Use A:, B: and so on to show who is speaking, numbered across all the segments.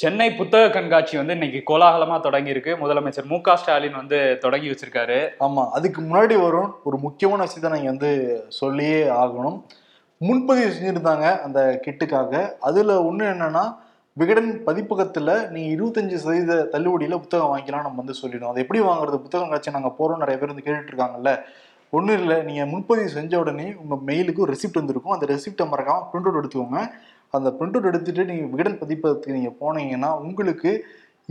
A: சென்னை புத்தக கண்காட்சி வந்து இன்னைக்கு கோலாகலமா தொடங்கி இருக்கு முதலமைச்சர் மு க ஸ்டாலின் வந்து தொடங்கி வச்சிருக்காரு.
B: ஆமா அதுக்கு முன்னாடி வரும் ஒரு முக்கியமான விஷயத்தை நீங்க வந்து சொல்லியே ஆகணும். முன்பதிவு செஞ்சிருந்தாங்க அந்த கிட்டுக்காக. அதுல ஒண்ணு என்னன்னா விகடன் பதிப்பகத்துல நீ இருபத்தஞ்சு சதவீத தள்ளுபடியில புத்தகம் வாங்கிக்கலாம் நம்ம வந்து சொல்லிடும் அது எப்படி வாங்குறது? புத்தகம் காட்சி நாங்க போறோம் நிறைய பேர் வந்து கேட்டுட்டு இருக்காங்கல்ல ஒன்றும் இல்லை நீங்கள் முன்பதிவு செஞ்ச உடனே உங்கள் மெயிலுக்கு ஒரு ரெசிப்ட் வந்திருக்கும். அந்த ரெசிப்டை மறக்காமல் பிரிண்ட் அவுட் எடுத்துக்கோங்க. அந்த பிரிண்ட் அவுட் எடுத்துட்டு நீங்கள் விகடன் பதிப்பகத்துக்கு நீங்கள் போனீங்கன்னா உங்களுக்கு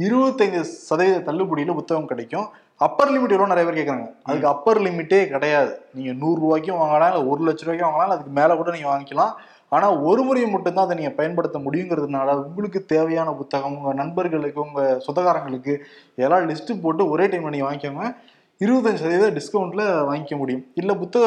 B: இருபத்தைந்து சதவீத தள்ளுபடியில் புத்தகம் கிடைக்கும். அப்பர் லிமிட் எவ்வளோ நிறைய பேர் கேட்குறாங்க அதுக்கு அப்பர் லிமிட்டே கிடையாது. நீங்கள் நூறுரூவாய்க்கும் வாங்கலாம் இல்லை ஒரு லட்ச ரூபாய்க்கும் வாங்கலாம் அதுக்கு மேலே கூட நீங்கள் வாங்கிக்கலாம். ஆனால் ஒரு முறை மட்டும்தான் அதை நீங்கள் பயன்படுத்த முடியுங்கிறதுனால உங்களுக்கு தேவையான புத்தகம் உங்கள் நண்பர்களுக்கு உங்கள் சொந்தக்காரங்களுக்கு எல்லாம் லிஸ்ட்டு போட்டு ஒரே டைமில் நீங்கள் வாங்கிக்கோங்க. இருபத்தஞ்சு சதவீத டிஸ்கவுண்ட்டில் வாங்கிக்க முடியும். இல்லை புத்தக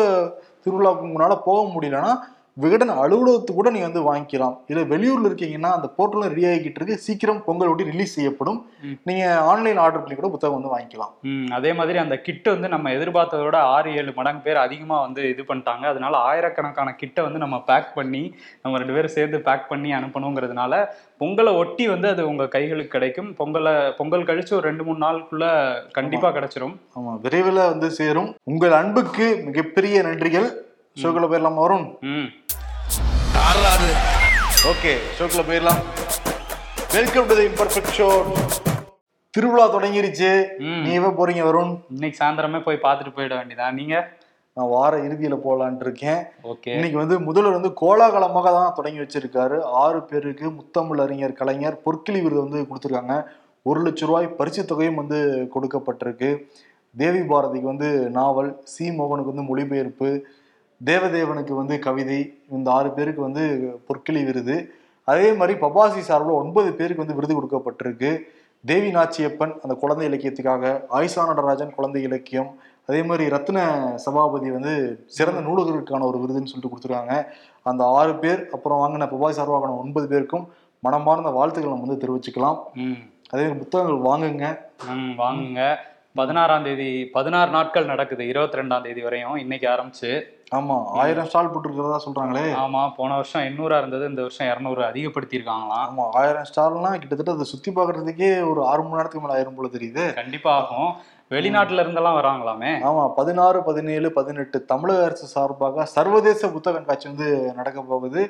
B: திருவிழாவுக்கு முன்னால் போக முடியலன்னா விகடன் அலுவலகத்துக்கு கூட நீங்கள் வந்து வாங்கிக்கலாம். இல்லை வெளியூரில் இருக்கீங்கன்னா அந்த போர்ட்டலும் ரெடி ஆகிக்கிட்டு இருக்கு. சீக்கிரம் பொங்கல் ஒட்டி ரிலீஸ் செய்யப்படும்.
A: ம்.
B: நீங்கள் ஆன்லைன் ஆர்டர் பண்ணி கூட புத்தகம் வந்து வாங்கிக்கலாம்.
A: அதே மாதிரி அந்த கிட்ட வந்து நம்ம எதிர்பார்த்ததை விட ஆறு ஏழு மடங்கு பேர் அதிகமா வந்து இது பண்ணிட்டாங்க. அதனால ஆயிரக்கணக்கான கிட்ட வந்து நம்ம பேக் பண்ணி நம்ம ரெண்டு பேரும் சேர்ந்து பேக் பண்ணி அனுப்பணுங்கிறதுனால பொங்கலை ஒட்டி வந்து அது உங்க கைகளுக்கு கிடைக்கும். பொங்கலை பொங்கல் கழிச்சு ஒரு ரெண்டு மூணு நாளுக்குள்ள கண்டிப்பா கிடைச்சிரும்.
B: ஆமாம் விரைவில் வந்து சேரும். உங்கள் அன்புக்கு மிகப்பெரிய நன்றிகள். ஷோக்குள்ள போயிடலாம் வரும்.
A: ம்
B: ஓகே ஷோக்குள்ள போயிடலாம். Welcome to the imperfect show திருவிழா தொடங்கிருச்சு. நீ எப்போ போறீங்க வருண்?
A: இன்னைக்கு சாயந்தரமே போய் பார்த்துட்டு போயிட வேண்டியதான் நீங்க?
B: நான் வார இறுதியில போலான்ட்டு இருக்கேன்.
A: ஓகே.
B: இன்னைக்கு வந்து முதல்வர் வந்து கோலாகலமாக தான் தொடங்கி வச்சிருக்காரு. ஆறு பேருக்கு முத்தமிழ் அறிஞர் கலைஞர் பொற்கிளி விருது வந்து கொடுத்துருக்காங்க. ஒரு லட்ச ரூபாய் பரிசு தொகையும் வந்து கொடுக்கப்பட்டிருக்கு. தேவி பாரதிக்கு வந்து நாவல் சி மோகனுக்கு வந்து மொழிபெயர்ப்பு தேவதேவனுக்கு வந்து கவிதை இந்த ஆறு பேருக்கு வந்து பொற்கிளி விருது. அதே மாதிரி பபாசி சார்பில் ஒன்பது பேருக்கு வந்து விருது கொடுக்கப்பட்டிருக்கு. தேவி நாச்சியப்பன் அந்த குழந்தை இலக்கியத்துக்காக ஆயிஷா நடராஜன் குழந்தை இலக்கியம் அதே மாதிரி ரத்ன சபாபதி வந்து சிறந்த நூலகருக்கான ஒரு விருதுன்னு சொல்லிட்டு கொடுத்துருக்காங்க. அந்த ஆறு பேர் அப்புறம் வாங்கின பபாய் சார்பாக ஒன்பது பேருக்கும் மனமார்ந்த வாழ்த்துக்கள் நம்ம வந்து தெரிவிச்சுக்கலாம். அதே மாதிரி புத்தகங்கள் வாங்குங்க.
A: வாங்குங்க. பதினாறாம் தேதி பதினாறு நாட்கள் நடக்குது. இருபத்தி ரெண்டாம் தேதி வரையும் இன்னைக்கு ஆரம்பிச்சு.
B: ஆமா ஆயிரம் ஸ்டால் போட்டுருக்கிறதா சொல்றாங்களே.
A: ஆமா போன வருஷம் எண்ணூறா இருந்தது இந்த வருஷம் இரநூறு அதிகப்படுத்தியிருக்காங்களாம்
B: ஆமா ஆயிரம் ஸ்டால்லாம் கிட்டத்தட்ட அதை சுத்தி பார்க்கறதுக்கே ஒரு ஆறு மணி நேரத்துக்கு மேல ஆயிரம் போல தெரியுது.
A: கண்டிப்பா ஆகும். வெளிநாட்டுல இருந்தெல்லாம் வராங்களாமே.
B: ஆமா பதினாறு பதினேழு பதினெட்டு தமிழக அரசு சார்பாக சர்வதேச புத்தக கண்காட்சி வந்து நடக்க போகுது.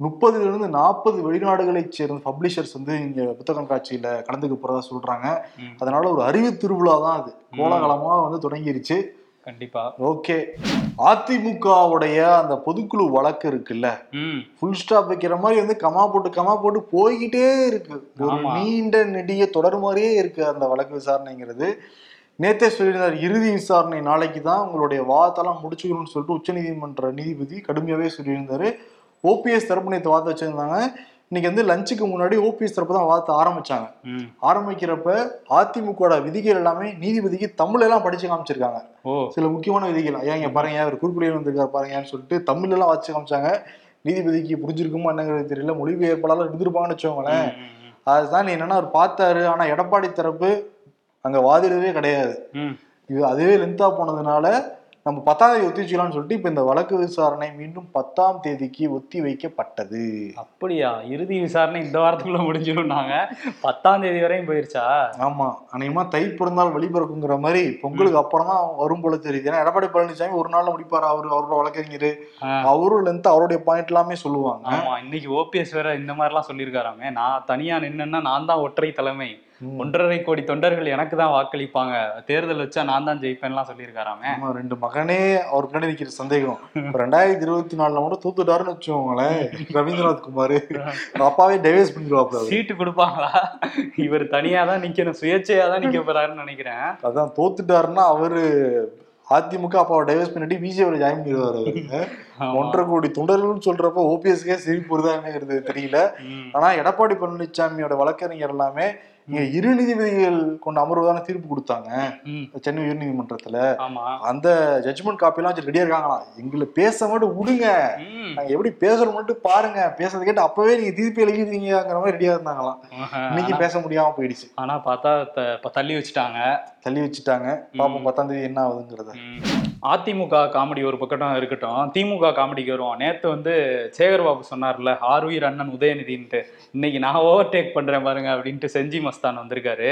B: முப்பதுல இருந்து நாற்பது வெளிநாடுகளைச் சேர்ந்த பப்ளிஷர்ஸ் வந்து இங்க புத்தக கண்காட்சியில கலந்துக்க போறதா சொல்றாங்க.
A: ம்,
B: அதனால ஒரு அறிவு திருவிழா தான் அது கோலாகலமா வந்து தொடங்கிருச்சு.
A: கண்டிப்பா.
B: ஓகே. அதிமுகவுடைய அந்த பொதுக்குழு வழக்கு இருக்குல்ல ஃபுல் ஸ்டாப் வைக்கிற மாதிரி வந்து கமா போட்டு கமா போட்டு போய்கிட்டே இருக்கு. ஒரு. நீண்ட நெடிய தொடர் மாதிரியே இருக்கு அந்த வழக்கு விசாரணைங்கிறது. நேத்தே சொல்லியிருந்தார் இறுதி விசாரணை நாளைக்கு தான் உங்களுடைய வாதத்தெல்லாம் முடிச்சுக்கணும்னு சொல்லிட்டு உச்சநீதிமன்ற நீதிபதி கடுமையாவே சொல்லியிருந்தாரு. ஓபிஎஸ் தரப்பு நேற்று வாதம் வச்சிருந்தாங்க. இன்னைக்கு வந்து லஞ்சுக்கு முன்னாடி ஓபிஎஸ் தரப்பு தான் வாதத்தை ஆரம்பிச்சாங்க. ஆரம்பிக்கிறப்ப அதிமுக விதிகள் எல்லாமே நீதிபதிக்கு தமிழ் எல்லாம் படிச்சு காமிச்சிருக்காங்க. சில முக்கியமான விதிகள். ஐயா இங்க பாருங்க அவர் குறிப்பிடையில் வந்திருக்காரு பாருங்கன்னு சொல்லிட்டு தமிழ்ல எல்லாம் வச்சு காமிச்சாங்க. நீதிபதிக்கு புரிஞ்சிருக்குமா என்னங்கிறது தெரியல. மொழிபெயர்ப்பாளர் இருந்திருப்பாங்கன்னு வச்சுக்கோங்களேன். அதுதான் என்னன்னா அவர் பார்த்தாரு. ஆனா எடப்பாடி தரப்பு அங்க வாதிடவே கிடையாது. இது அதுவே லென்த்தா போனதுனால நம்ம பத்தாம் தேதி ஒத்தி வச்சுக்கலாம்னு சொல்லிட்டு இப்ப இந்த வழக்கு விசாரணை மீண்டும் பத்தாம் தேதிக்கு ஒத்தி வைக்கப்பட்டது.
A: அப்படியா? இறுதி விசாரணை இந்த வாரத்துக்குள்ள முடிஞ்சிரும்னாங்க பத்தாம் தேதி வரையும் போயிருச்சா?
B: ஆமா. அநேகமா தை பிறந்தால் வழி பிறக்குங்கிற மாதிரி பொங்கலுக்கு அப்புறம் தான் வரும் போல தெரியுது. ஏன்னா எடப்பாடி பழனிசாமி ஒரு நாள்ல முடிப்பாரு அவரு? அவரோட வழக்கறிஞர். அவரும் லென்த் அவருடைய பாயிண்ட் எல்லாமே சொல்லுவாங்க.
A: ஆமா. இன்னைக்கு ஓபிஎஸ் வேற இந்த மாதிரி எல்லாம் சொல்லியிருக்காராமே. நான் தனியா நின்னேன்னா நான் தான் ஒற்றை தலைமை. ஒன்றரை கோடி தொண்டர்கள் எனக்கு தான் வாக்களிப்பாங்க. தேர்தல் வச்சா நான் தான் ஜெயிப்பேன்லாம் சொல்லியிருக்காராமே
B: ரெண்டு மகனே அவர் பின்னாடி நிக்கிற சந்தேகம். ரெண்டாயிரத்தி இருபத்தி நாலுல மட்டும் தூத்துட்டாருன்னு வச்சுக்கோங்களேன் ரவீந்திரநாத் குமார். அப்பாவே டைவர்ஸ் பண்ணிடுவாப்ல.
A: சீட்டு கொடுப்பாங்களா? இவர் தனியா தான் நிக்கணும் சுயேட்சையா தான் நிக்க போறாருன்னு நினைக்கிறேன்.
B: அதான் தோத்துட்டாருன்னா அவரு அதிமுக அப்பாவை டைவர்ஸ் பண்ணிட்டு பிஜேபியில ஜாயின் பண்ணிடுவாரு. ஒன்றரை கோடி தொண்டர்கள்னு சொல்றப்ப ஓபிஎஸ்கே சிரிப்பு வருதாங்கிறது தெரியல. ஆனா எடப்பாடி பழனிசாமியோட வழக்கறிஞர் எல்லாமே இங்க இரு நீதிபதிகள் கொண்ட அமர்வுதான தீர்ப்பு கொடுத்தாங்க. சென்னை உயர்நீதிமன்றத்துல. அந்த ஜட்ஜ்மெண்ட் காப்பிலாம் வச்சு ரெடியா இருக்காங்களாம். எங்களை பேச மட்டும் விடுங்க. நாங்க எப்படி பேசுறோம் மட்டும் பாருங்க. பேசுறது கேட்டு அப்பவே நீங்க தீர்ப்பு எழுதிருக்கீங்கிற மாதிரி ரெடியா இருந்தாங்களாம். இன்னைக்கு பேச முடியாம போயிடுச்சு.
A: ஆனா பார்த்தா தள்ளி வச்சுட்டாங்க.
B: தள்ளி வச்சுட்டாங்க. பாப்போம் பத்தாம் தேதி என்ன ஆகுதுங்கிறத.
A: அதிமுக காமெடி ஒரு பக்கட்டும் இருக்கட்டும். திமுக காமெடிக்கு வருவோம். நேத்து வந்து சேகர் பாபு சொன்னார்ல ஆர்வீர் அண்ணன் உதயநிதின்ட்டு. இன்னைக்கு நான் ஓவர் டேக் பண்றேன் பாருங்க அப்படின்ட்டு செஞ்சி மஸ்தான் வந்திருக்காரு.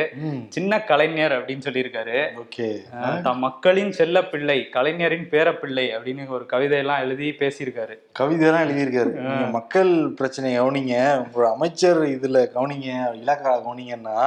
A: சின்ன கலைஞர் அப்படின்னு சொல்லியிருக்காரு. தம் மக்களின் செல்ல பிள்ளை கலைஞரின் பேரப்பிள்ளை அப்படின்னு ஒரு கவிதையெல்லாம் எழுதி பேசியிருக்காரு.
B: கவிதைலாம் எழுதியிருக்காரு. மக்கள் பிரச்சனையை கவனிங்க. உங்களோட அமைச்சர் இதுல கவனிங்க இலாக்கா கவனிங்கன்னா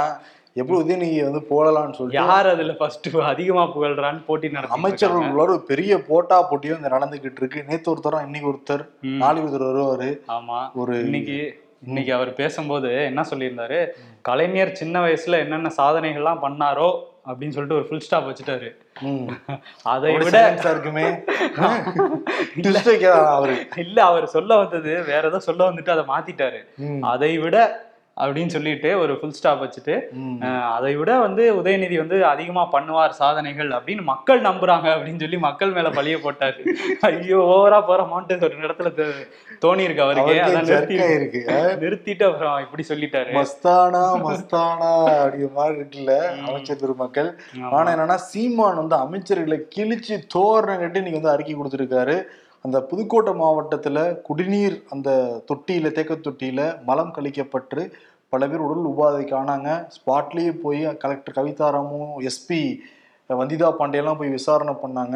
B: எப்படி உதயநிதியை வந்து போடலாம்னு சொல்லிட்டு
A: யார் அதுல ஃபர்ஸ்ட் அதிகமா புகழ்றான்னு போட்டி நடத்தி
B: அமைச்சர்களோட ஒரு பெரிய போட்டா போட்டியும் இங்க நடந்துகிட்டு இருக்கு. நேத்து ஒருத்தர் இன்னைக்கு ஒருத்தர் நாளைக்கு ஒருத்தர் வருவாரு.
A: ஆமா.
B: ஒரு
A: இன்னைக்கு இன்னைக்கு அவர் பேசும்போது என்ன சொல்லியிருந்தாரு? கலைஞர் சின்ன வயசுல என்னென்ன சாதனைகள்லாம் பண்ணாரோ அப்படின்னு சொல்லிட்டு ஒரு ஃபுல் ஸ்டாப் வச்சுட்டாரு. அதை விட
B: இருக்குமே? அவரு.
A: இல்ல அவர் சொல்ல வந்தது வேற ஏதோ சொல்ல வந்துட்டு அதை மாத்திட்டாரு. அதை விட அப்படின்னு சொல்லிட்டு ஒரு ஃபுல் ஸ்டாப் வச்சுட்டு அதை விட வந்து உதயநிதி வந்து அதிகமா பண்ணுவார் சாதனைகள் அப்படின்னு மக்கள் நம்புறாங்க அப்படின்னு சொல்லி மக்கள் மேல பழிய போட்டாரு. ஐயோ ஓவரா போறோமான்ட்டு ஒரு இடத்துல தோணி இருக்கு அவருக்கு. அதான் நிறுத்தி. நிறுத்திட்டு அப்புறம் இப்படி சொல்லிட்டாரு.
B: மஸ்தானா மஸ்தானா அப்படிங்கிற மாதிரி இருக்குல்ல அமைச்சர் பெருமக்கள். ஆனா என்னன்னா சீமான் வந்து அமைச்சர்களை கிழிச்சு தோரணம் கட்டி இன்னைக்கு வந்து அறிக்கை கொடுத்திருக்காரு. அந்த புதுக்கோட்டை மாவட்டத்துல குடிநீர் அந்த தொட்டியில தேக்க தொட்டியில மலம் கழிக்கப்பட்டு பல பேர் உடல் உபாதைக்கு ஆனாங்க. ஸ்பாட்லயே போய் கலெக்டர் கவிதாராமும் எஸ்பி வந்திதா பாண்டியெல்லாம் போய் விசாரணை பண்ணாங்க.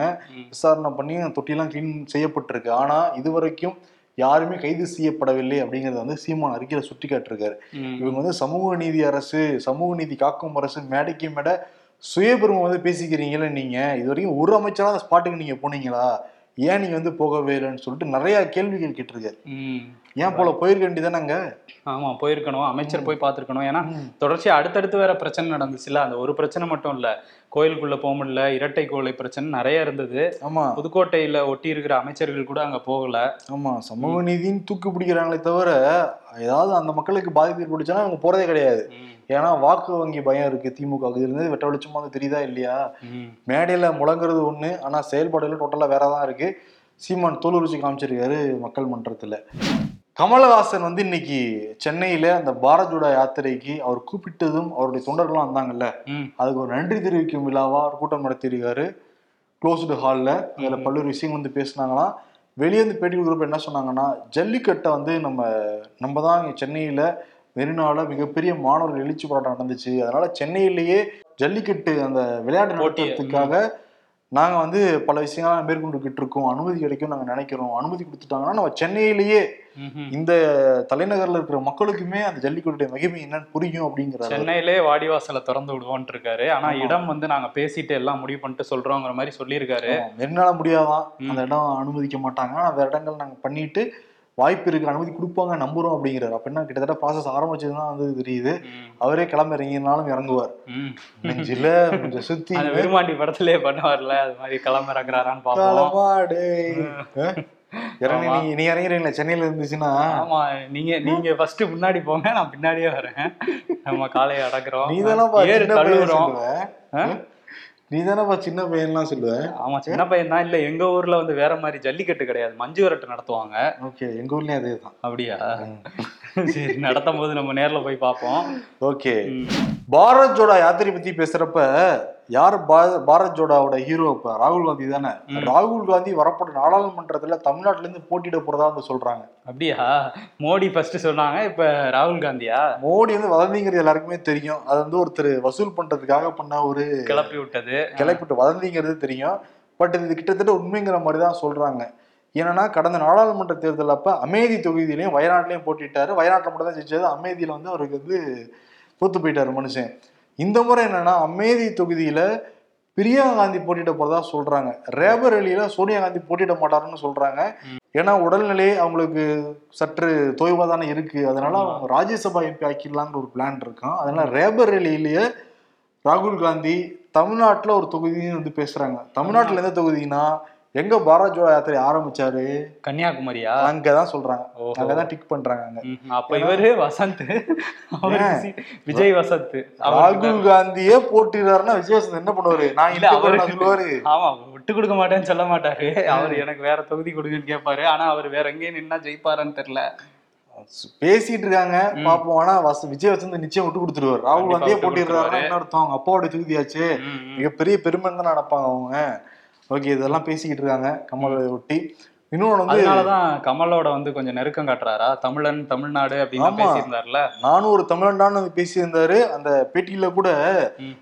B: விசாரணை பண்ணி அந்த தொட்டியெல்லாம் க்ளீன் செய்யப்பட்டிருக்கு. ஆனா இதுவரைக்கும் யாருமே கைது செய்யப்படவில்லை அப்படிங்கறத வந்து சீமான் அறிக்கையில சுட்டி காட்டிருக்காரு. இவங்க வந்து சமூக நீதி அரசு சமூக நீதி காக்கும் அரசு மேடைக்கு மேடை சுயபெருமை வந்து பேசிக்கிறீங்களே நீங்க இது வரைக்கும் ஒரு அமைச்சரா அந்த ஸ்பாட்டுக்கு நீங்க போனீங்களா? ஏன் நீங்க வந்து போகவே இல்லைன்னு சொல்லிட்டு நிறைய கேள்விகள் கேட்டிருக்காரு. ஏன் போல போயிருக்க வேண்டியதானங்க
A: ஆமா போயிருக்கணும். அமைச்சர் போய் பார்த்திருக்கணும். ஏன்னா தொடர்ச்சியா அடுத்தடுத்து வேற பிரச்சனை நடந்துச்சுல்ல. அந்த ஒரு பிரச்சனை மட்டும் இல்ல. கோயிலுக்குள்ள போக முடியல. இரட்டை கோலை பிரச்சனை நிறைய இருந்தது.
B: ஆமா.
A: புதுக்கோட்டையில ஒட்டி இருக்கிற அமைச்சர்கள் கூட அங்க போகல.
B: ஆமா சமூக நீதின்னு தூக்கு பிடிக்கிறாங்களே தவிர ஏதாவது அந்த மக்களுக்கு பாதிப்பு ஏற்பட்டுச்சுன்னா அவங்க போறதே கிடையாது. ஏன்னா வாக்கு வங்கி பயம் இருக்கு திமுக. இருந்து வெட்ட வெளிச்சமா வந்து தெரியுதா இல்லையா. மேடையில முழங்குறது ஒண்ணு ஆனா செயல்பாடுகள் டோட்டலா வேற தான் இருக்கு. சீமான் தோல் உரிச்சு காமிச்சிருக்காரு மக்கள் மன்றத்துல. கமலஹாசன் வந்து இன்னைக்கு சென்னையில அந்த பாரத் ஜோடா யாத்திரைக்கு அவர் கூப்பிட்டதும் அவருடைய தொண்டர்கள்லாம் வந்தாங்கல்ல. அதுக்கு ஒரு நன்றி தெரிவிக்கும் விழாவா ஒரு கூட்டம் நடத்தியிருக்காரு. க்ளோஸ்டு ஹாலில் அதில் பல்வேறு விஷயங்கள் வந்து பேசினாங்களாம் வெளியே வந்து பேட்டி கொடுக்குறப்ப என்ன சொன்னாங்கன்னா ஜல்லிக்கட்டை வந்து நம்ம நம்ம தான் இங்கே சென்னையில் மெரினால மிகப்பெரிய மாணவர்கள் எழுச்சி போராட்டம் நடந்துச்சு. அதனால சென்னையிலேயே ஜல்லிக்கட்டு அந்த விளையாட்டு நடத்துறதுக்காக நாங்க வந்து பல விஷயங்கள்லாம் மேற்கொண்டுகிட்டு இருக்கோம். அனுமதி கிடைக்கும் நாங்க நினைக்கிறோம். அனுமதி கொடுத்துட்டாங்கன்னா நம்ம சென்னையிலேயே. இந்த தலைநகர்ல இருக்கிற மக்களுக்குமே அந்த ஜல்லிக்கட்டுடைய மகிமை என்னன்னு புரியும் அப்படிங்கிறாரு
A: சென்னையிலே வாடிவாசலை திறந்து விடுவோன்ட்டு இருக்காரு ஆனா இடம் வந்து நாங்க பேசிட்டு எல்லாம் முடிவு பண்ணிட்டு சொல்றோங்கிற மாதிரி சொல்லியிருக்காரு.
B: மெரினால முடியாதான். அந்த இடம் அனுமதிக்க மாட்டாங்க. ஆனா வேற இடங்கள் நாங்க பண்ணிட்டு வாய்ப்பு இருக்கு அனுமதி கொடுப்பாங்க நம்புறோம் அப்படிங்கிறாரு. அப்ப என்ன கிட்டத்தட்ட ப்ராசஸ் ஆரம்பிச்சதுதான் வந்து தெரியுது. அவரே கிளம்ப இறங்கினாலும் இறங்குவார். நெஞ்சில கொஞ்சம் சுத்தி
A: அந்த விருமாண்டி படத்திலே பண்ணுவார்ல அது மாதிரி கிளம்ப இறங்குறாரான்னு பாப்போம்?
B: இறங்கி நீ நீ இறங்குறீங்களா சென்னையில இருந்துச்சுன்னா?
A: ஆமா நீங்க நீங்க ஃபர்ஸ்ட் முன்னாடி போங்க நான் பின்னாடியே வரேன். நம்ம காலையை அடக்குறோம்.
B: தானப்பா நீ தானப்பா சின்ன பையன்லாம் சொல்லுவ?
A: ஆமா சின்ன பையன் தான் இல்ல எங்க ஊர்ல வந்து வேற மாதிரி ஜல்லிக்கட்டு கிடையாது. மஞ்சு விரட்டு நடத்துவாங்க.
B: ஓகே எங்க ஊர்லயும் அதே தான்
A: அப்படியா சரி நடத்தும் போது நம்ம நேர்ல போய் பார்ப்போம்.
B: ஓகே. பாரத் ஜோடா யாத்திரை பத்தி பேசுறப்ப யார் பாரத் ஜோடாவோட ஹீரோ இப்ப? ராகுல் காந்தி தானே. ராகுல் காந்தி வரப்போற நாடாளுமன்றத்துல தமிழ்நாட்டுல இருந்து போட்டியிட போறதா வந்து சொல்றாங்க.
A: அப்படியா? மோடி ஃபர்ஸ்ட் சொன்னாங்க இப்ப ராகுல் காந்தியா?
B: மோடி வந்து வதந்திங்கிறது எல்லாருக்குமே தெரியும். அது வந்து ஒருத்தர் வசூல் பண்றதுக்காக பண்ண ஒரு
A: கிளப்பி விட்டது
B: கிளப்பிட்டு வதந்திங்கிறது தெரியும். பட் இது கிட்டத்தட்ட உண்மைங்கிற மாதிரி தான் சொல்றாங்க. ஏன்னா கடந்த நாடாளுமன்ற தேர்தல் அப்ப அமேதி தொகுதியிலையும் வயநாட்டிலையும் போட்டிட்டாரு வயநாட்டில் மட்டும் தான் ஜெயிச்சது. அமேதியில வந்து அவருக்கு வந்து தோத்து போயிட்டாரு மனுஷன். இந்த முறை என்னன்னா அமேதி தொகுதியில பிரியங்கா காந்தி போட்டியிட போறதா சொல்றாங்க. ரேபர் அலியில சோனியா காந்தி போட்டியிட மாட்டாருன்னு சொல்றாங்க. ஏன்னா உடல்நிலை அவங்களுக்கு சற்று தொய்வா தானே இருக்கு. அதனால அவங்க ராஜ்யசபா எம்பி ஆக்கிடலாங்கிற ஒரு பிளான் இருக்கான். அதனால ரேபர் அலியிலேயே ராகுல் காந்தி தமிழ்நாட்டுல ஒரு தொகுதின்னு வந்து பேசுறாங்க. தமிழ்நாட்டுல எந்த தொகுதினா எங்க பாரத் ஜோடா யாத்திரை ஆரம்பிச்சாரு?
A: கன்னியாகுமரியா?
B: அங்கதான் சொல்றாங்க. அங்கதான் டிக் பண்றாங்க
A: அப்ப இவரு வசந்த். விஜய் வசந்த்.
B: ராகுல் காந்தியே போட்டிடுறாருன்னா விஜயவசந்த் என்ன பண்ணுவாரு? நான்
A: இல்ல,
B: அவரு- சொல்லுவாரு.
A: ஆமா விட்டு கொடுக்க மாட்டேன்னு சொல்ல மாட்டாரு. அவர் எனக்கு வேற தொகுதி கொடுங்கன்னு கேட்பாரு ஆனா அவர் வேற எங்கேயும் நின்னா ஜெயிப்பாருன்னு தெரியல.
B: பேசிட்டு இருக்காங்க பாப்போம். ஆனா விஜய் வசந்த் நிச்சயம் விட்டு கொடுத்துருவாரு. ராகுல் காந்தியே
A: கொடுத்துருவாரு.
B: என்ன அர்த்தம்? அவங்க அப்பாவோட தொகுதியாச்சு. மிகப்பெரிய பெருமை தான் நினைப்பாங்க அவங்க. ஓகே இதெல்லாம் பேசிக்கிட்டு இருக்காங்க. கமலை ஒட்டி. இன்னொன்று வந்து
A: அதனாலதான் கமலோட வந்து கொஞ்சம் நெருக்கம் காட்டுறாரா? தமிழன் தமிழ்நாடு அப்படின்னு. பேசியிருந்தாருல?
B: நானும் ஒரு தமிழன்டான்னு பேசியிருந்தாரு. அந்த பேட்டியில கூட.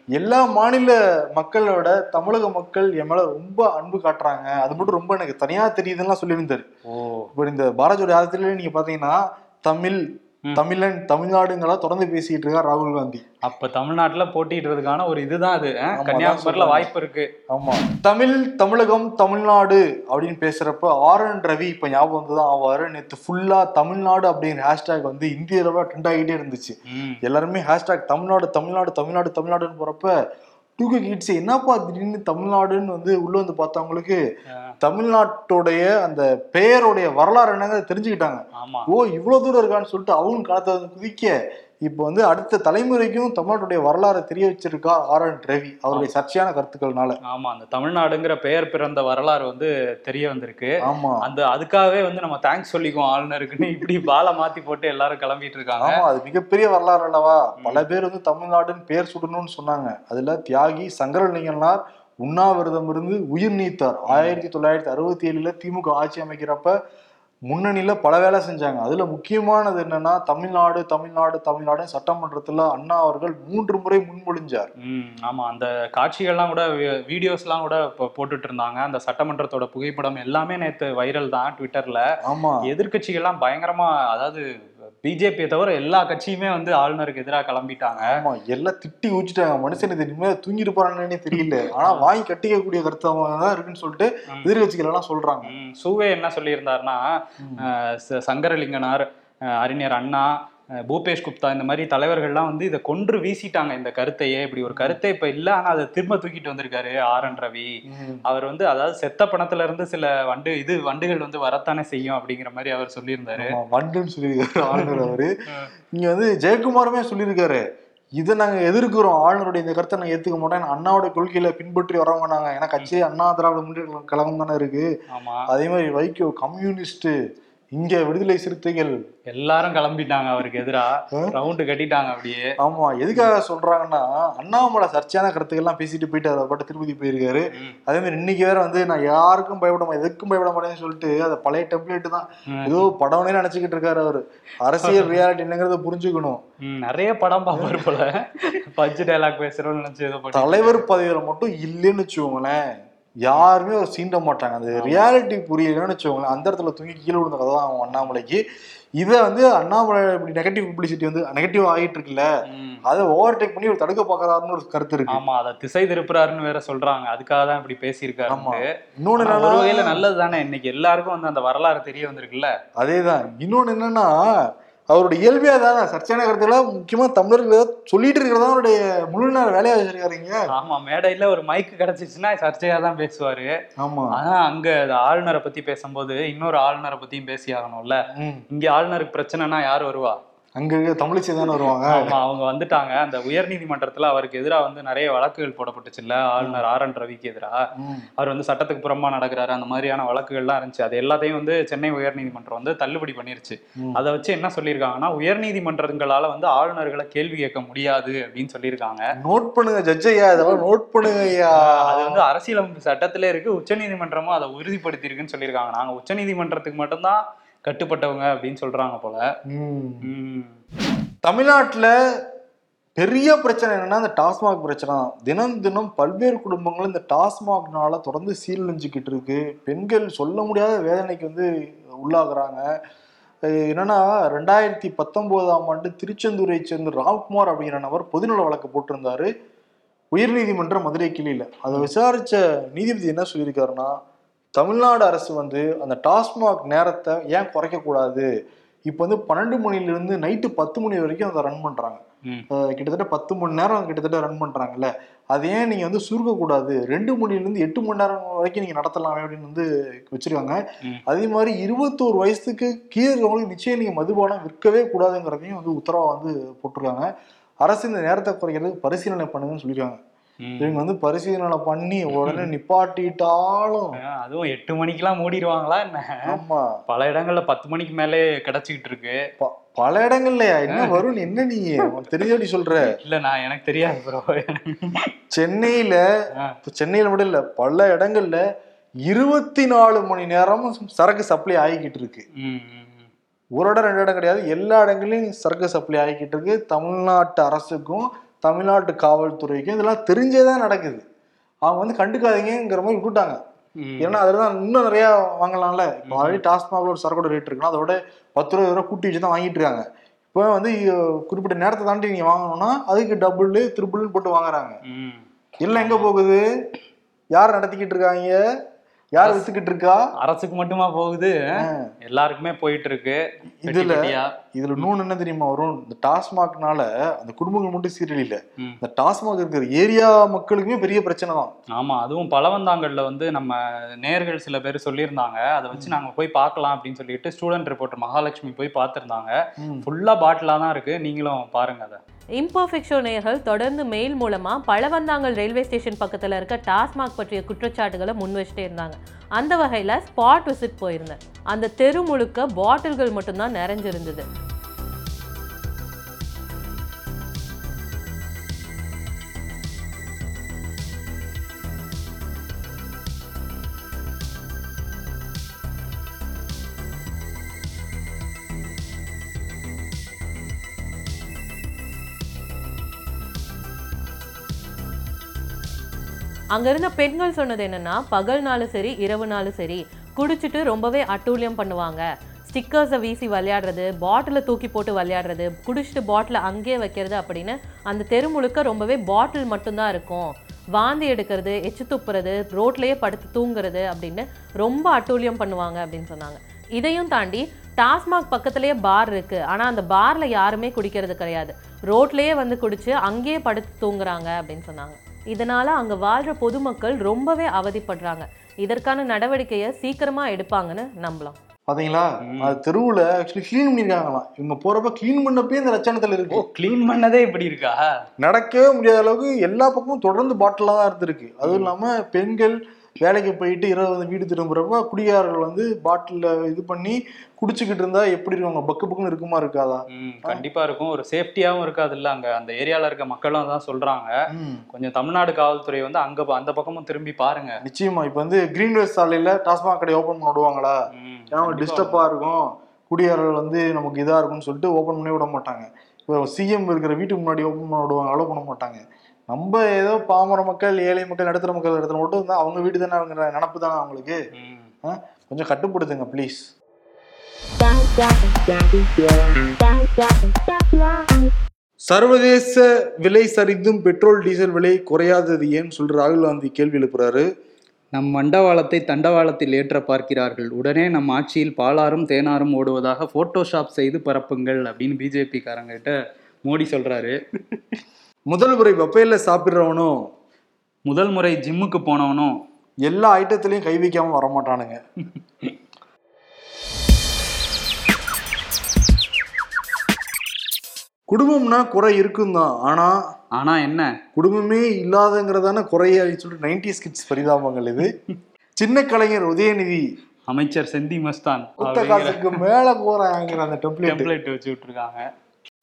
B: எல்லா மாநில மக்களோட தமிழக மக்கள் என் மேல ரொம்ப அன்பு காட்டுறாங்க. அது மட்டும் ரொம்ப எனக்கு தனியா தெரியுதுன்னு சொல்லியிருந்தாரு.
A: ஓ.
B: இப்போ இந்த பாரதியோட ஆதத்துல நீங்க பாத்தீங்கன்னா தமிழ். தமிழன் தமிழ்நாடுங்களா தொடர்ந்து பேசிட்டு இருக்கார் ராகுல் காந்தி.
A: அப்ப தமிழ்நாட்டுல போட்டியிடுறதுக்கான ஒரு இதுதான் அது கன்னியாகுமரியில. வாய்ப்பு இருக்கு.
B: ஆமா. தமிழ் தமிழகம் தமிழ்நாடு அப்படின்னு பேசுறப்ப ஆர் என் ரவி இப்ப ஞாபகம் வந்துதான் ஆவாரு. நேத்து ஃபுல்லா தமிழ்நாடு அப்படிங்கிற ஹேஷ்டேக் வந்து இந்திய அளவுல ட்ரெண்ட் ஆகிட்டே இருந்துச்சு. எல்லாருமே ஹேஷ்டாக் தமிழ்நாடு தமிழ்நாடு தமிழ்நாடு தமிழ்நாடுன்னு போறப்ப டூ கே கிட்ஸ் என்னப்பா திடீர்னு தமிழ்நாடுன்னு வந்து உள்ள வந்து பார்த்தவங்களுக்கு தமிழ்நாட்டுடைய அந்த பெயருடைய வரலாறு என்னங்க தெரிஞ்சுக்கிட்டாங்க. ஓ இவ்வளவு தூரம் இருக்கான்னு சொல்லிட்டு அவங்க காலத்தை வந்து குதிக்க இப்போ வந்து அடுத்த தலைமுறைக்கும் தமிழ்நாட்டுடைய வரலாறு தெரிய வச்சிருக்கா ஆர் என் ரவி அவருடைய சர்ச்சையான கருத்துக்கள்னால.
A: ஆமா அந்த தமிழ்நாடுங்கிற பெயர் பிறந்த வரலாறு வந்து தெரிய வந்திருக்கு.
B: ஆமா.
A: அந்த அதுக்காகவே வந்து நம்ம தேங்க்ஸ் சொல்லிக்குவோம் ஆளுநருக்குன்னு இப்படி பாலை மாத்தி போட்டு எல்லாரும் கிளம்பிட்டு இருக்காங்க.
B: ஆமா அது மிகப்பெரிய வரலாறு அல்லவா? பல பேர் வந்து தமிழ்நாடுன்னு பேர் சுடணும்னு சொன்னாங்க. அதுல தியாகி சங்கரலிங்கனார் உண்ணாவிரதம் இருந்து உயிர் நீத்தார். ஆயிரத்தி தொள்ளாயிரத்தி அறுபத்தி ஏழுல திமுக ஆட்சி அமைக்கிறப்ப முன்னணியில பல வேலை செஞ்சாங்க. அதுல முக்கியமானது என்னன்னா தமிழ்நாடு தமிழ்நாடு தமிழ்நாடு சட்டமன்றத்துல அண்ணா அவர்கள் மூன்று முறை முன்மொழிஞ்சார்.
A: ம் ஆமா. அந்த காட்சிகள்லாம் கூட வீடியோஸ்லாம் கூட இப்போ போட்டுட்டு இருந்தாங்க அந்த சட்டமன்றத்தோட புகைப்படம் எல்லாமே நேத்து வைரல் தான் ட்விட்டர்ல.
B: ஆமா.
A: எதிர்க்கட்சிகள்லாம் பயங்கரமா அதாவது பிஜேபியை தவிர எல்லா கட்சியுமே வந்து ஆளுநருக்கு எதிராக கிளம்பிட்டாங்க.
B: ஆமா எல்லாம் திட்டி ஊச்சிட்டாங்க மனுஷன் இது நிம்மதியா தூங்கிட்டு தெரியல. ஆனா வாங்கி கட்டிக்கக்கூடிய கருத்தவங்க தான் இருக்குன்னு சொல்லிட்டு. எதிர்கட்சிகள் எல்லாம் சொல்றாங்க.
A: சூவே என்ன சொல்லியிருந்தாருன்னா சங்கரலிங்கனார் அறிஞர் அண்ணா பூபேஷ் குப்தா இந்த மாதிரி தலைவர்கள்லாம் வந்து இதை கொன்று வீசிட்டாங்க. இந்த கருத்தையே இப்படி ஒரு கருத்தை இப்ப இல்ல ஆனா அதை திரும்ப தூக்கிட்டு வந்திருக்காரு ஆர் என் ரவி. அவர் வந்து அதாவது செத்த பணத்துல இருந்து சில வண்டு இது வண்டுகள் வந்து வரத்தானே செய்யும் அப்படிங்கிற மாதிரி அவர் சொல்லியிருந்தாரு.
B: வண்டுன்னு சொல்லியிருக்காரு ஆளுநர் அவரு. இங்க வந்து ஜெயக்குமாருமே சொல்லியிருக்காரு இதை நாங்க எதிர்க்கிறோம். ஆளுநருடைய இந்த கருத்தை நான் ஏத்துக்க மாட்டேன் அண்ணாவோட கொள்கையில பின்பற்றி வரவங்க நாங்க. ஏன்னா கட்சி அண்ணா திராவிட முன்னேற்ற கழகம் தானே இருக்கு. அதே மாதிரி வைகோ கம்யூனிஸ்ட் இங்க விடுதலை சிறுத்தைகள்.
A: எல்லாரும் கிளம்பிட்டாங்க அவருக்கு எதிரா. ரவுண்டு கட்டிட்டாங்க அப்படியே.
B: ஆமா எதுக்காக சொல்றாங்கன்னா அண்ணாமலை சர்ச்சையான கருத்துக்கள்லாம் பேசிட்டு போயிட்டு அதை பாட்டு திருப்பதி போயிருக்காரு. அதே மாதிரி இன்னைக்கு வேற வந்து நான் யாருக்கும் பயப்பட மாட்டேன் எதுக்கும் பயப்பட மாட்டேன்னு சொல்லிட்டு அது பழைய டெம்ப்ளேட் தான். ஏதோ படம்னே நினைச்சுக்கிட்டு இருக்காரு அவரு. அரசியல் ரியாலிட்டி என்னங்கிறத புரிஞ்சுக்கணும்.
A: நிறைய படம் பார்ப்பாரு போல. பஞ்சு டைலாக் பேசுறோம்னு நினைச்சு
B: தலைவர் பதவியில மட்டும் இல்லைன்னு வச்சுக்கோங்களேன். யாருமே அவர் சீண்ட மாட்டாங்க. அந்த ரியாலிட்டி புரியலன்னு வச்சுக்கோங்களேன். அந்த இடத்துல தூங்கி கீழே விழுந்த கதை தான் அவன் அண்ணாமலைக்கு. இதை வந்து அண்ணாமலை இப்படி நெகட்டிவ் பப்ளிசிட்டி வந்து நெகட்டிவ் ஆகிட்டு இருக்குல்ல. அதை ஓவர்டேக் பண்ணி ஒரு தடுக்க பார்க்கறாருன்னு ஒரு கருத்து இருக்கு.
A: ஆமா அத திசை திருப்புறாருன்னு வேற சொல்றாங்க. அதுக்காக தான் இப்படி பேசியிருக்காரு
B: ஆமா. இன்னொன்னு
A: ஒரு வகையில நல்லது தானே இன்னைக்கு எல்லாருக்கும் வந்து அந்த வரலாறு தெரிய வந்திருக்குல்ல.
B: அதேதான். இன்னொன்னு என்னன்னா அவருடைய இயல்பியா தானே சர்ச்சையான கருத்துக்களை முக்கியமா தமிழர்கள் சொல்லிட்டு இருக்கிறதா அவருடைய முழு நேர வேலையா வச்சிருக்காருங்க.
A: ஆமா மேடையில ஒரு மைக் கிடைச்சிச்சுன்னா சர்ச்சையா தான் பேசுவாரு.
B: ஆமா.
A: ஆனா அங்க ஆளுநரை பத்தி பேசும்போது இன்னொரு ஆளுநரை பத்தியும் பேசி ஆகணும்ல. இங்க ஆளுநருக்கு பிரச்சனைனா யார் வருவா?
B: அங்க தமிழிசை தானே வருவாங்க?
A: ஆமா அவங்க வந்துட்டாங்க. அந்த உயர்நீதிமன்றத்துல அவருக்கு எதிராக வந்து நிறைய வழக்குகள் போடப்பட்டுச்சுல்ல ஆளுநர் ஆர் என் ரவிக்கு எதிராக. அவர் வந்து சட்டத்துக்கு புறம்பா நடக்கிறாரு. அந்த மாதிரியான வழக்குகள்லாம் இருந்துச்சு. அது எல்லாத்தையும் வந்து சென்னை உயர்நீதிமன்றம் வந்து தள்ளுபடி பண்ணிருச்சு. அதை வச்சு என்ன சொல்லியிருக்காங்கன்னா உயர்நீதிமன்றங்களால வந்து ஆளுநர்களை கேள்வி கேட்க முடியாது அப்படின்னு சொல்லியிருக்காங்க.
B: நோட் பண்ணுங்க ஜட்ஜையா இதெல்லாம் நோட் பண்ணுங்க ஐயா.
A: அது வந்து அரசியலமைப்பு சட்டத்திலே இருக்கு. உச்சநீதிமன்றமும் அதை உறுதிப்படுத்தி இருக்குன்னு சொல்லியிருக்காங்க. நாங்க உச்சநீதிமன்றத்துக்கு மட்டும்தான் கட்டுப்பட்டவங்க அப்படின்னு சொல்றாங்க போல.
B: தமிழ்நாட்டுல பெரிய பிரச்சனை என்னன்னா இந்த டாஸ்மாக் பிரச்சனை தான். தினம் தினம் பல்வேறு குடும்பங்கள் இந்த டாஸ்மாக்னால தொடர்ந்து சீரழிஞ்சுக்கிட்டு இருக்கு. பெண்கள் சொல்ல முடியாத வேதனைக்கு வந்து உள்ளாகுறாங்க. என்னன்னா ரெண்டாயிரத்தி பத்தொன்பதாம் ஆண்டு திருச்செந்தூரை சேர்ந்த ராம்குமார் அப்படிங்கிற நபர் பொதுநல வழக்கு போட்டிருந்தாரு. உயர்நீதிமன்ற மதுரை கிளியில. அதை விசாரிச்ச நீதிபதி என்ன சொல்லியிருக்காருன்னா தமிழ்நாடு அரசு வந்து அந்த டாஸ்மாக் நேரத்தை ஏன் குறைக்க கூடாது இப்போ வந்து பன்னெண்டு மணிலிருந்து நைட்டு பத்து மணி வரைக்கும் அதை ரன். அஹ் கிட்டத்தட்ட பத்து மணி நேரம் கிட்டத்தட்ட ரன் பண்றாங்கல்ல அதை ஏன் நீங்க வந்து சுருக்கக்கூடாது ரெண்டு மணிலிருந்து எட்டு மணி நேரம் வரைக்கும் நீங்க நடத்தலாமே அப்படின்னு வந்து வச்சிருக்காங்க. அதே மாதிரி இருபத்தோரு வயசுக்கு கீழே நிச்சயம் நீங்க மதுபானம் விற்கவே கூடாதுங்கிறதையும் வந்து உத்தரவா வந்து போட்டிருக்காங்க அரசு இந்த நேரத்தை குறைக்கிறதுக்கு பரிசீலனை பண்ணுங்கன்னு சொல்லியிருக்காங்க. இவங்க வந்து பரிசீலனை பண்ணி உடனே நிப்பாட்டிட்டாலும்.
A: அதுவும் எட்டு மணிக்கெல்லாம் மூடிடுவாங்களா என்ன?
B: ஆமா.
A: பல இடங்கள்ல பத்து மணிக்கு மேலே கிடைச்சிக்கிட்டு இருக்கு.
B: பல இடங்கள்லயா? என்ன வரும் என்ன நீ? தெரிஞ்சபடி சொல்ற.
A: இல்ல நான் எனக்கு தெரியாது ப்ரோ
B: சென்னையில சென்னையில மட்டும் இல்ல பல இடங்கள்ல இருபத்தி நாலு மணி நேரமும் சரக்கு சப்ளை ஆகிக்கிட்டு இருக்கு. ஒரு இடம் ரெண்டு இடம் கிடையாது. எல்லா இடங்களையும் சரக்கு சப்ளை ஆகிக்கிட்டு இருக்கு. தமிழ்நாட்டு அரசுக்கும் தமிழ்நாட்டு காவல்துறைக்கும் இதெல்லாம் தெரிஞ்சே தான் நடக்குது. அவங்க வந்து கண்டுக்காதீங்கிற மாதிரி விட்டுட்டாங்க. ஏன்னா அதுல தான் இன்னும் நிறைய வாங்கலாம்ல. இப்போ ஆல்ரெடி டாஸ்மாக்ல ஒரு சரக்கோட ரேட் இருக்குன்னா அதோட பத்து ரூபா ரூபா கூட்டி வச்சு தான் வாங்கிட்டு இருக்காங்க. இப்போ வந்து குறிப்பிட்ட நேரத்தை தாண்டி நீங்க வாங்கணும்னா அதுக்கு டபுள் த்ரிபிள்னு போட்டு வாங்குறாங்க. எல்லாம் எங்க போகுது? யார் நடத்திக்கிட்டு இருக்காங்க? யார் வித்துக்கிட்டு இருக்கா
A: அரசுக்கு மட்டுமா போகுது? எல்லாருக்குமே போயிட்டு இருக்கு
B: இதுல. இதுல இன்னொன்னு என்ன தெரியுமா வரும்? இந்த டாஸ்மாக்னால அந்த குடும்பங்கள் மட்டும்
A: ம்.
B: இந்த டாஸ்மாக் இருக்கிற ஏரியா மக்களுக்குமே பெரிய பிரச்சனை தான்.
A: ஆமா அதுவும் பலவந்தாங்கல்ல வந்து நம்ம நேர்கள் சில பேர் சொல்லியிருந்தாங்க. அதை வச்சு நாங்க போய் பார்க்கலாம் அப்படின்னு சொல்லிட்டு ஸ்டூடெண்ட் ரிப்போர்ட்டர் மகாலட்சுமி போய் பார்த்திருந்தாங்க. ஃபுல்லா பாட்டிலா தான் இருக்கு. நீங்களும் பாருங்க அதை.
C: இம்பர்ஃபெக்ஷோ நேயர்கள் தொடர்ந்து மெயில் மூலமாக பழவந்தாங்கல் ரயில்வே ஸ்டேஷன் பக்கத்தில் இருக்க டாஸ்மாக் பற்றிய குற்றச்சாட்டுகளை முன் வச்சுட்டே இருந்தாங்க. அந்த வகையில் ஸ்பாட் விசிட் போயிருந்தேன். அந்த தெரு முழுக்க பாட்டில்கள் மட்டும்தான் நிறைஞ்சிருந்தது. அங்கே இருந்த பெண்கள் சொன்னது என்னன்னா பகல் நாளும் சரி இரவு நாளும் சரி குடிச்சிட்டு ரொம்பவே அட்டூழியம் பண்ணுவாங்க. ஸ்டிக்கர்ஸை வீசி விளையாடுறது பாட்டிலை தூக்கி போட்டு விளையாடுறது குடிச்சிட்டு பாட்டிலை அங்கேயே வைக்கிறது அப்படின்னு அந்த தெரு முழுக்க ரொம்பவே பாட்டில் மட்டும்தான் இருக்கும். வாந்தி எடுக்கிறது எச்சு துப்புறது ரோட்லேயே படுத்து தூங்குறது அப்படின்னு ரொம்ப அட்டூழியம் பண்ணுவாங்க அப்படின்னு சொன்னாங்க. இதையும் தாண்டி டாஸ்மாக் பக்கத்துலேயே பார் இருக்குது ஆனால் அந்த பாரில் யாருமே குடிக்கிறது கிடையாது. ரோட்லேயே வந்து குடித்து அங்கேயே படுத்து தூங்குறாங்க அப்படின்னு சொன்னாங்க. இதனால அங்க வாழ்ற பொதுமக்கள் ரொம்பவே அவதிப்படுறாங்க. இதற்கான நடவடிக்கையை சீக்கிரமா எடுப்பாங்கன்னு நம்பலாம்.
B: பாத்தீங்களா?
A: ம்.
B: அது தெருவுல ஆக்சுவலி க்ளீன் பண்ணிருக்காங்களாம். இவங்க போறப்ப க்ளீன் பண்ணப்பே இந்த லட்சணத்துல
A: ஓ
B: இருக்கு
A: க்ளீன் பண்ணதே இப்படி இருக்கா?
B: நடக்கவே முடியாத அளவுக்கு எல்லா பக்கமும் தொடர்ந்து பாட்டிலா தான் இருந்திருக்கு. அதுவும் இல்லாம பெண்கள் வேலைக்கு போயிட்டு இரவு வந்து வீடு திரும்புறப்ப குடிகாரர்கள் வந்து பாட்டில இது பண்ணி குடிச்சுக்கிட்டு இருந்தா எப்படி இருக்கும்? பக்கு பக்குன்னு இருக்குமா இருக்காதா?
A: கண்டிப்பா இருக்கும். ஒரு சேஃப்டியாவும் இருக்காது இல்ல அங்க. அந்த ஏரியால இருக்க மக்களும் தான் சொல்றாங்க. கொஞ்சம் தமிழ்நாடு காவல்துறை வந்து அங்க அந்த பக்கமும் திரும்பி பாருங்க.
B: நிச்சயமா. இப்ப வந்து கிரீன்வேஸ் சாலையில டாஸ்மாக் கடை ஓபன் பண்ண விடுவாங்களா?
A: ம்,
B: ஏன்னா. டிஸ்டர்பா இருக்கும். குடியாரர்கள் வந்து நமக்கு இதா இருக்கும்னு சொல்லிட்டு ஓபன் பண்ணி விட மாட்டாங்க. இப்போ சிஎம் இருக்கிற வீட்டுக்கு முன்னாடி ஓபன் பண்ண விடுவாங்க அலோவ் பண்ண மாட்டாங்க. நம்ம ஏதோ பாமர மக்கள் ஏழை மக்கள் நடுத்தர மக்கள் இடத்துல மட்டும் இருந்தா அவங்க வீடு தானே அவங்க நினப்பு தானே அவங்களுக்கு. கொஞ்சம் கட்டுப்படுத்துங்க ப்ளீஸ் சர்வதேச விலை சரிந்தும் பெட்ரோல் டீசல் விலை குறையாதது ஏன்னு சொல்லிட்டு ராகுல் காந்தி கேள்வி எழுப்புறாரு.
A: நம் மண்டவாளத்தை தண்டவாளத்தில் ஏற்ற பார்க்கிறார்கள். உடனே நம் ஆட்சியில் பாலாரும் தேனாரும் ஓடுவதாக போட்டோஷாப் செய்து பரப்புங்கள் அப்படின்னு பிஜேபி காரங்கிட்ட மோடி சொல்றாரு.
B: முதல் முறை வெப்பையில சாப்பிடுறவனும்
A: முதல் முறை ஜிம்முக்கு போனவனும்
B: எல்லா ஐட்டத்திலையும் கை வைக்காம வர மாட்டானுங்க குடும்பம்னா குறை இருக்கும் தான் ஆனா
A: ஆனா என்ன?
B: குடும்பமே இல்லாதங்கிறதான குறைய சொல்லிட்டு நைன்டி கிட்ஸ் பரிதாபங்கள் இது. சின்ன கலைஞர் உதயநிதி.
A: அமைச்சர் செந்தி மஸ்தான்
B: காசுக்கு மேல போறாங்கிற அந்த டெம்ப்ளேட்
A: வச்சு விட்டுருக்காங்க.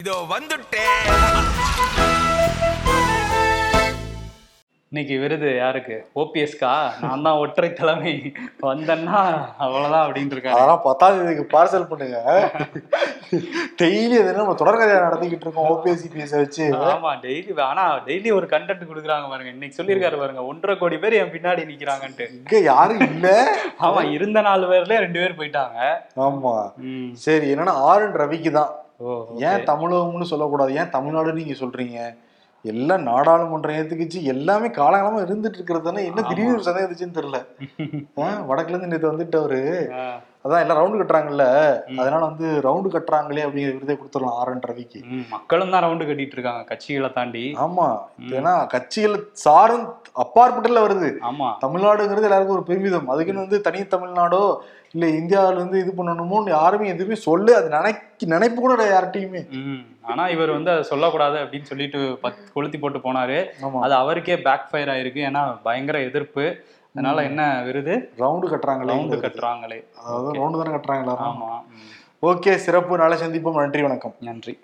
D: இதோ வந்துட்டேன்.
A: இன்னைக்கு விருது யாருக்கு? ஓபிஎஸ்கா நான் தான் ஒற்றை தலைமை வந்தேன்னா அவ்வளவுதான் அப்படின்னு இருக்காரு.
B: அதெல்லாம் பத்தாவது இதுக்கு பார்சல் பண்ணுங்க. டெய்லி என்ன நம்ம தொடர்கதையா நடத்திக்கிட்டு இருக்கோம் ஓபிஎஸ் சிபிஎஸ் வச்சு.
A: ஆமா டெய்லி ஆனா டெய்லி ஒரு கண்டென்ட் கொடுக்குறாங்க பாருங்க. இன்னைக்கு சொல்லியிருக்காரு பாருங்க ஒன்றரை கோடி பேர் என் பின்னாடி நிக்கிறாங்கன்ட்டு.
B: இங்க யாரும் இல்ல.
A: ஆமா இருந்த நாலு பேர்ல ரெண்டு பேர் போயிட்டாங்க.
B: ஆமா. சரி என்னன்னா ஆர் ரவிக்கு தான். ஏன் தமிழகம்னு சொல்லக்கூடாது? ஏன் தமிழ்நாடு நீங்க சொல்றீங்க? எல்லாம் நாடாளுமன்றம் ஏத்துக்குச்சு எல்லாமே காலகாலமா இருந்துட்டு இருக்கிறது தானே என்ன திடீர்னு ஒரு சந்தேகம் இருந்துச்சுன்னு தெரியல. வடக்குல இருந்து நேற்று வந்துட்டு அவரு. அதான் எல்லாம் ரவுண்டு கட்டுறாங்கல்ல. அதனால வந்து ரவுண்டு கட்டுறாங்களே அப்படிங்கிற விருதை கொடுத்துடலாம் ஆர் என் ரவிக்கு.
A: மக்களும் தான் ரவுண்டு கட்டிட்டு இருக்காங்க கட்சிகளை தாண்டி.
B: ஆமா. ஏன்னா கட்சிகள் சாரும் அப்பாற்பட்டுல வருது.
A: ஆமா.
B: தமிழ்நாடுங்கிறது எல்லாருக்கும் ஒரு பெருமிதம். அதுக்குன்னு வந்து தனி தமிழ்நாடோ இல்ல இந்தியாவில இருந்து இது பண்ணணுமோன்னு யாருமே எதுவுமே சொல்லு அது நினைக்க நினைப்பு கூட யார்கிட்டயுமே.
A: ம். ஆனா இவர் வந்து அதை சொல்லக்கூடாது அப்படின்னு சொல்லிட்டு கொளுத்தி போட்டு போனாரு. அது அவருக்கே பேக் ஃபயர் ஆயிருக்கு. ஏன்னா பயங்கர எதிர்ப்பு. அதனால என்ன விருது?
B: ரவுண்டு கட்டுறாங்களே.
A: ரவுண்டு கட்டுறாங்களே.
B: அதாவது. ரவுண்டு தானே கட்டுறாங்களா
A: ஆமா.
B: ஓகே சிறப்பு. நாளை சந்திப்போம். நன்றி வணக்கம்.
A: நன்றி.